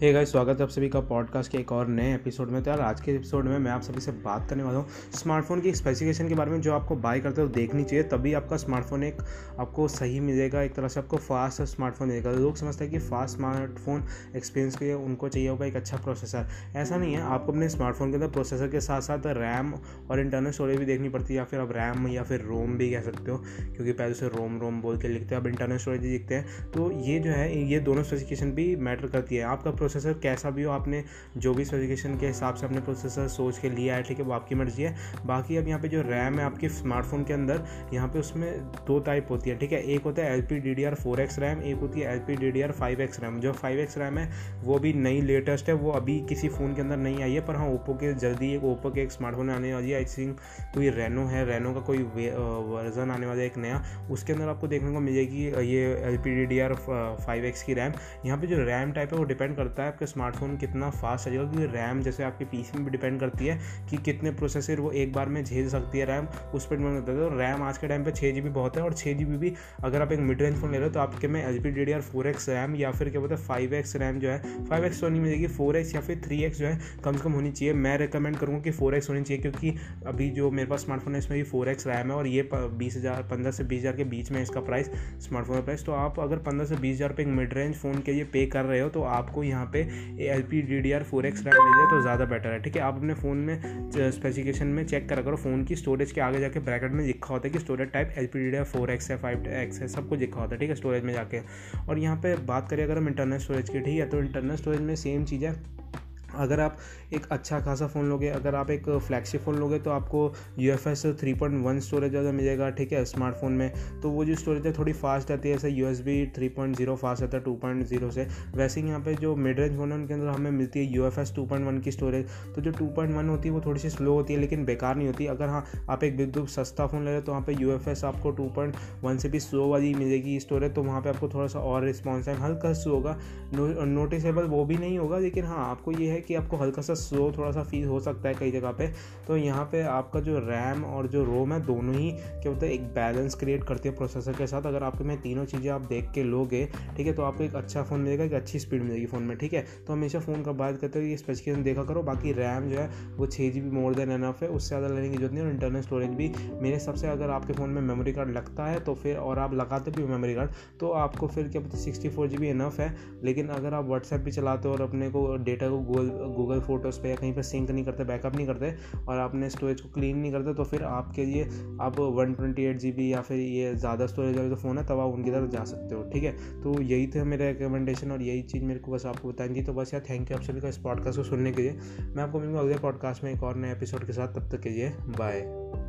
Hey guys स्वागत है आप सभी का पॉडकास्ट के एक और नए एपिसोड में। तो यार, आज के एपिसोड में मैं आप सभी से बात करने वाला हूँ। स्मार्टफ़ोन की स्पेसिफिकेशन के बारे में जो आपको बाय करते हो, देखनी चाहिए, तभी आपका स्मार्टफ़ोन एक आपको सही मिलेगा। एक तरह से आपको फास्ट स्मार्टफ़ोन मिलेगा। लोग समझते हैं कि फास्ट स्मार्टफ़ोन एक्सपीरियंस के लिए उनको चाहिए होगा एक अच्छा प्रोसेसर ऐसा नहीं है। आपको अपने स्मार्टफ़ोन के अंदर प्रोसेसर के साथ साथ रैम और इंटरनल स्टोरेज भी देखनी पड़ती है, या फिर आप रैम या फिर रोम भी कह सकते हो, क्योंकि पहले से रोम रोम बोल के लिखते हैं, अब इंटरनल स्टोरेज भी लिखते हैं। तो ये जो है, ये दोनों स्पेसिफिकेशन भी मैटर करती है। आपका प्रोसेसर कैसा भी हो, आपने जो भी स्पेसिफिकेशन के हिसाब से अपने प्रोसेसर सोच के लिया है, ठीक है, वो आपकी मर्ज़ी है। बाकी अब यहाँ पे जो रैम है आपके स्मार्टफ़ोन के अंदर, यहाँ पे उसमें दो टाइप होती है, ठीक है। एक होता है L P D D R four X RAM एक होती है L P D D R five X RAM जो फाइव एक्स रैम है, वो भी नई लेटेस्ट है, वो अभी किसी फ़ोन के अंदर नहीं आई है, पर हाँ ओप्पो के जल्दी एक ओप्पो के एक स्मार्टफ़ोन आने वाली है। आई थिंक कोई रेनो है रेनो का कोई वर्जन आने वाला है, एक नया। उसके अंदर आपको देखने को मिलेगी ये L P D D R five X की रैम यहाँ पे जो रैम टाइप है, वो डिपेंड करता है आपके स्मार्टफ़ोन कितना फास्ट चलेगा क्योंकि रैम जैसे आपके पीसी में भी डिपेंड करती है कि कितने प्रोसेसर वो एक बार में झेल सकती है रैम उस पर डिपेंड करता है। तो रैम आज के टाइम पर छः जी बहुत है और छः जी भी अगर आप एक मिड रेंज फ़ोन ले रहे हो तो आपके में L P D D R four X RAM या फिर क्या बोलते हैं फाइव एक्स रैम जो है फाइव एक्स तो नहीं मिलेगी फोर एक्स या फिर थ्री एक्स जो है कम से कम होनी चाहिए। मैं रिकमेंड करूँगा कि फोर एक्स होनी चाहिए क्योंकि अभी जो मेरे पास स्मार्टफ़ोन है, इसमें भी फोर एक्स रैम है और ये बीस हज़ार, पंद्रह से बीस हज़ार के बीच में इसका प्राइस स्मार्टफ़ोन का प्राइस तो आप अगर पंद्रह से बीस हज़ार एक मिड रेंज फ़ोन के लिए पे कर रहे हो तो आपको यहाँ पे L P D D R four X RAM मिल जाए तो ज़्यादा बेटर है, ठीक है? आप अपने फ़ोन में स्पेसिफिकेशन में चेक करा करो फ़ोन की स्टोरेज के आगे जाके ब्रैकेट में लिखा होता है कि storage type L P D D R four X है फाइव एक्स है सब कुछ लिखा होता है, ठीक है स्टोरेज में जाके। और यहाँ पर बात करें अगर हम इंटरनल स्टोरेज की, ठीक है? तो इंटरनल स्टोरेज में सेम चीज़ है अगर आप एक अच्छा खासा फ़ोन लोगे, अगर आप एक फ्लैगशिप फ़ोन लोगे तो आपको U F S three point one storage अगर मिलेगा, ठीक है स्मार्टफ़ोन में। तो वो जो स्टोरेज है, थोड़ी फास्ट आती है, जैसे U S B three point zero fast आता है टू पॉइंट ज़ीरो से। वैसे ही यहाँ पे जो मिड रेंज फ़ोन है, उनके अंदर हमें मिलती है U F S two point one की स्टोरेज तो जो टू पॉइंट वन होती है, वो थोड़ी सी स्लो होती है, लेकिन बेकार नहीं होती। अगर हाँ आप एक बिल्कुल सस्ता फ़ोन ले रहे हो तो वहाँ पर यू एफ़ एस आपको टू पॉइंट वन से भी स्लो वाली मिलेगी स्टोरेज तो वहाँ पर आपको थोड़ा सा और रिस्पॉन्स टाइम हल्का स्लो होगा। नोटिसेबल वो भी नहीं होगा, लेकिन हाँ आपको ये है कि आपको हल्का सा स्लो थोड़ा सा फील हो सकता है कई जगह पे। तो यहाँ पे आपका जो रैम और जो रोम है, दोनों ही क्या होता है, एक बैलेंस क्रिएट करती है प्रोसेसर के साथ। अगर आपके में तीनों चीज़ें आप देख के लोगे, ठीक है तो आपको एक अच्छा फ़ोन मिलेगा, एक अच्छी स्पीड मिलेगी फ़ोन में, ठीक है? तो हमेशा फ़ोन का बात करते हो ये स्पेसिफिकेशन देखा करो। बाकी रैम जो है, वो छः G B more than enough है। उससे ज़्यादा लेने की ज़रूरत नहीं और इंटरनल स्टोरेज भी मेरे हिसाब से अगर आपके फ़ोन में मेमोरी कार्ड लगता है तो फिर और आप लगाते भी मेमोरी कार्ड तो आपको फिर क्या पता sixty four G B enough है। लेकिन अगर आप व्हाट्सएप भी चलाते हो और अपने को डेटा को गूगल गूगल फ़ोटोज़ पे या कहीं पे सिंक नहीं करते, बैकअप नहीं करते और आपने स्टोरेज को क्लीन नहीं करते तो फिर आपके लिए आप one twenty eight G B या फिर ये ज़्यादा स्टोरेज वाले जो फ़ोन है, तब आप उनकी तरफ़ जा सकते हो, ठीक है? तो यही थे मेरे रिकमेंडेशन और यही चीज़ मेरे को बस आपको बताएँ थी तो बस यार थैंक यू आप सभी का इस पॉडकास्ट को सुनने के लिए। मैं आपको मिलूँगा अगले पॉडकास्ट में एक और नए एपिसोड के साथ, तब तक के लिए बाय